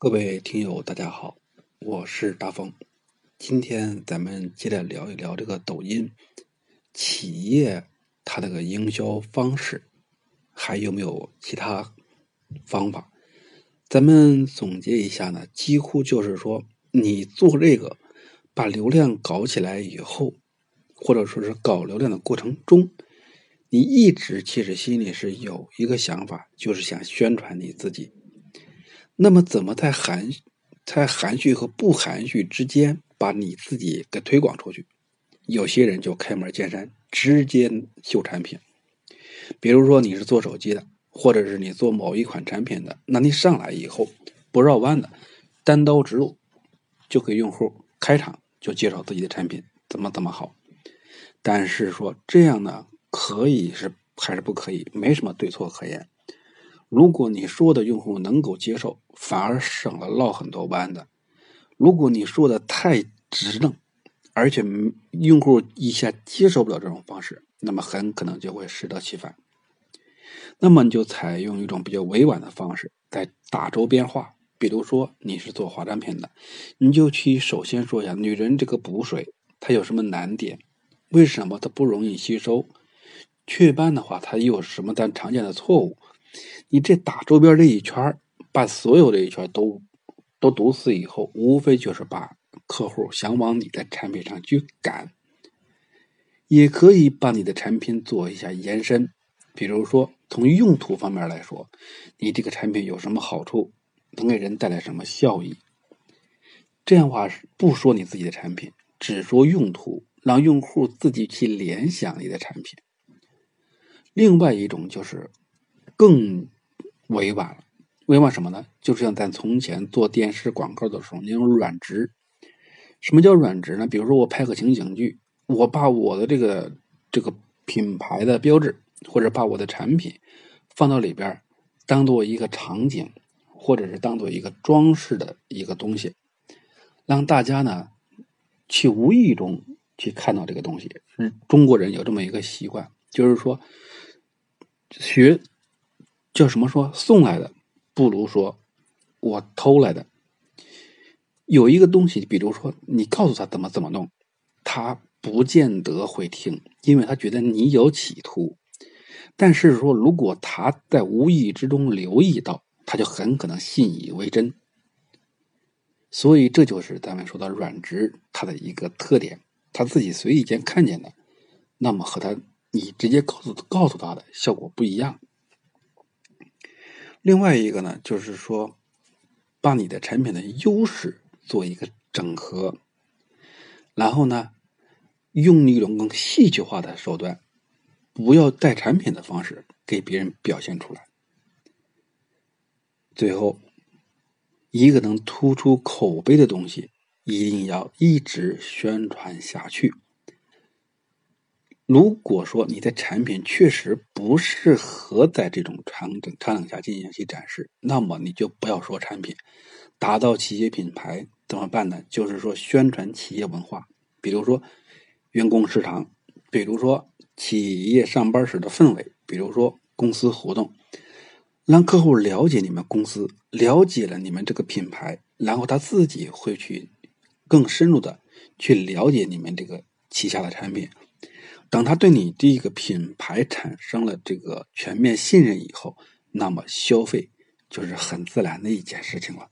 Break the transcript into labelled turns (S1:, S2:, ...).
S1: 各位听友，大家好，我是大风。今天咱们接着聊一聊这个抖音企业它这个营销方式，还有没有其他方法？咱们总结一下呢，几乎就是说，你做这个把流量搞起来以后，或者说是搞流量的过程中，你一直其实心里是有一个想法，就是想宣传你自己。那么，怎么在含在含蓄和不含蓄之间把你自己给推广出去？有些人就开门见山，直接秀产品。比如说你是做手机的，或者是你做某一款产品的，那你上来以后不绕弯的，单刀直入，就给用户开场就介绍自己的产品怎么怎么好。但是说这样呢，可以是还是不可以？没什么对错可言。如果你说的用户能够接受，反而省了绕很多弯的。如果你说的太直愣，而且用户一下接受不了这种方式，那么很可能就会适得其反。那么你就采用一种比较委婉的方式，在打周边化。比如说你是做化妆品的，你就去首先说一下女人这个补水它有什么难点，为什么它不容易吸收？雀斑的话，它又有什么咱常见的错误？你这打周边这一圈把所有这一圈都都堵死以后，无非就是把客户想往你的产品上去赶。也可以把你的产品做一下延伸，比如说从用途方面来说，你这个产品有什么好处，能给人带来什么效益？这样话不说你自己的产品，只说用途，让用户自己去联想你的产品。另外一种就是。更委婉了，委婉什么呢？就是像咱从前做电视广告的时候那种软直。什么叫软直呢？比如说我拍个情景剧，我把我的这个这个品牌的标志，或者把我的产品放到里边，当做一个场景，或者是当做一个装饰的一个东西，让大家呢去无意中去看到这个东西。中国人有这么一个习惯，就是说学。叫什么？说送来的，不如说我偷来的。有一个东西，比如说你告诉他怎么怎么弄，他不见得会听，因为他觉得你有企图。但是说，如果他在无意之中留意到，他就很可能信以为真。所以这就是咱们说的软直它的一个特点，他自己随意间看见的，那么和他你直接告诉告诉他的效果不一样。另外一个呢，就是说，把你的产品的优势做一个整合，然后呢，用一种更戏剧化的手段，不要带产品的方式给别人表现出来。最后，一个能突出口碑的东西，一定要一直宣传下去。如果说你的产品确实不适合在这种场景场景下进行去展示，那么你就不要说产品，打造企业品牌怎么办呢？就是说宣传企业文化，比如说员工食堂，比如说企业上班时的氛围，比如说公司活动，让客户了解你们公司，了解了你们这个品牌，然后他自己会去更深入的去了解你们这个旗下的产品。等他对你这个品牌产生了这个全面信任以后，那么消费就是很自然的一件事情了。